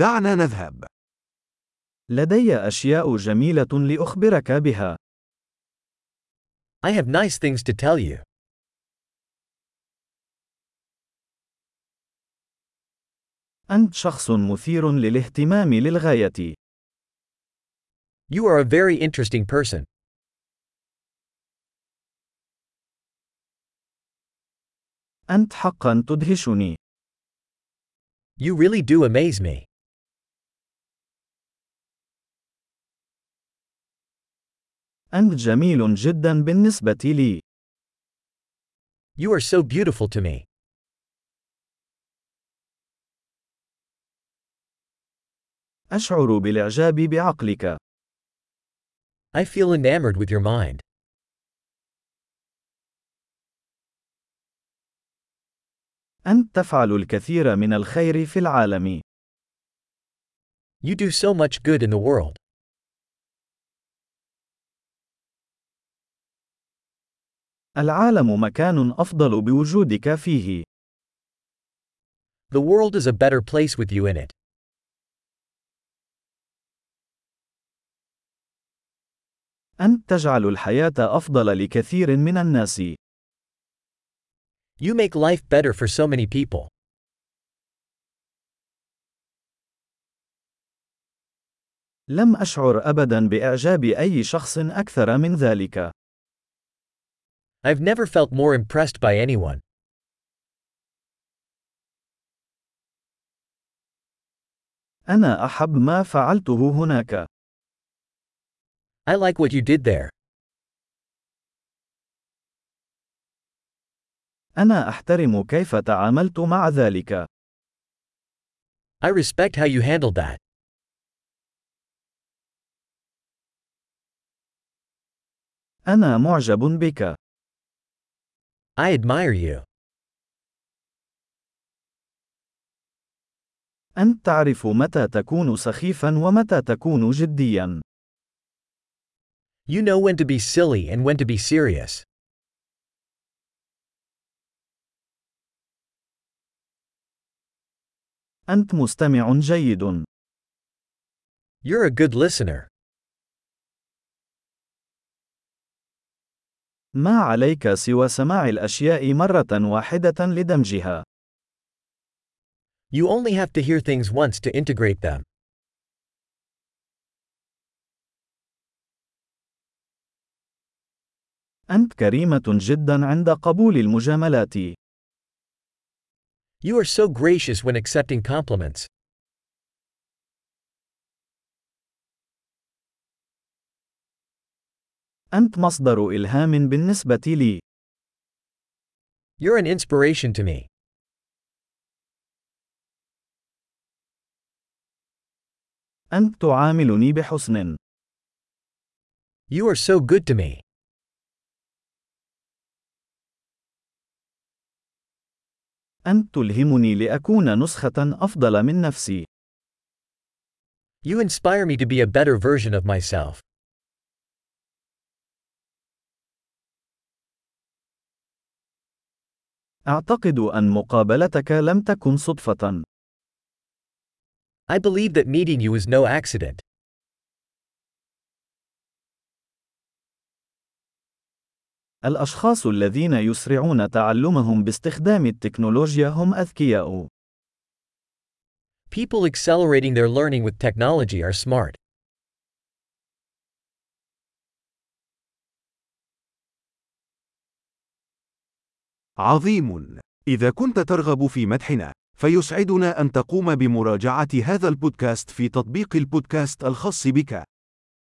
دعنا نذهب. لدي أشياء جميلة لأخبرك بها. I have nice things to tell you. أنت شخص مثير للاهتمام للغاية. You are a very interesting person. أنت حقا تدهشني. You really do amaze me. أنت جميل جدا بالنسبة لي. You are so beautiful to me. أشعر بالإعجاب بعقلك. I feel enamored with your mind. أنت تفعل الكثير من الخير في العالم. You do so much good in the world. العالم مكان أفضل بوجودك فيه. The world is a better place with you in it. أنت تجعل الحياة أفضل لكثير من الناس. You make life better for so many people. لم أشعر أبدا بإعجاب أي شخص أكثر من ذلك. I've never felt more impressed by anyone. أنا أحب ما فعلته هناك. I like what you did there. أنا أحترم كيف تعاملت مع ذلك. I respect how you handled that. أنا معجب بك. I admire you. أنت تعرف متى تكون سخيفا ومتى تكون جديا. You know when to be silly and when to be serious. أنت مستمع جيد. You're a good listener. ما عليك سوى سماع الأشياء مرة واحدة لدمجها. You only have to hear things once to integrate them. أنت كريمة جدا عند قبول المجاملات. You are so gracious when accepting compliments. أنت مصدر إلهام بالنسبة لي. You're an inspiration to me. أنت تعاملني بحسن. You are so good to me. أنت تلهمني لأكون نسخة أفضل من نفسي. You inspire me to be a better version of myself. أعتقد أن مقابلتك لم تكن صدفة. I believe that meeting you is no accident. الأشخاص الذين يسرعون تعلمهم باستخدام التكنولوجيا هم أذكياء. People accelerating their learning with technology are smart. عظيم. إذا كنت ترغب في مدحنا، فيسعدنا أن تقوم بمراجعة هذا البودكاست في تطبيق البودكاست الخاص بك.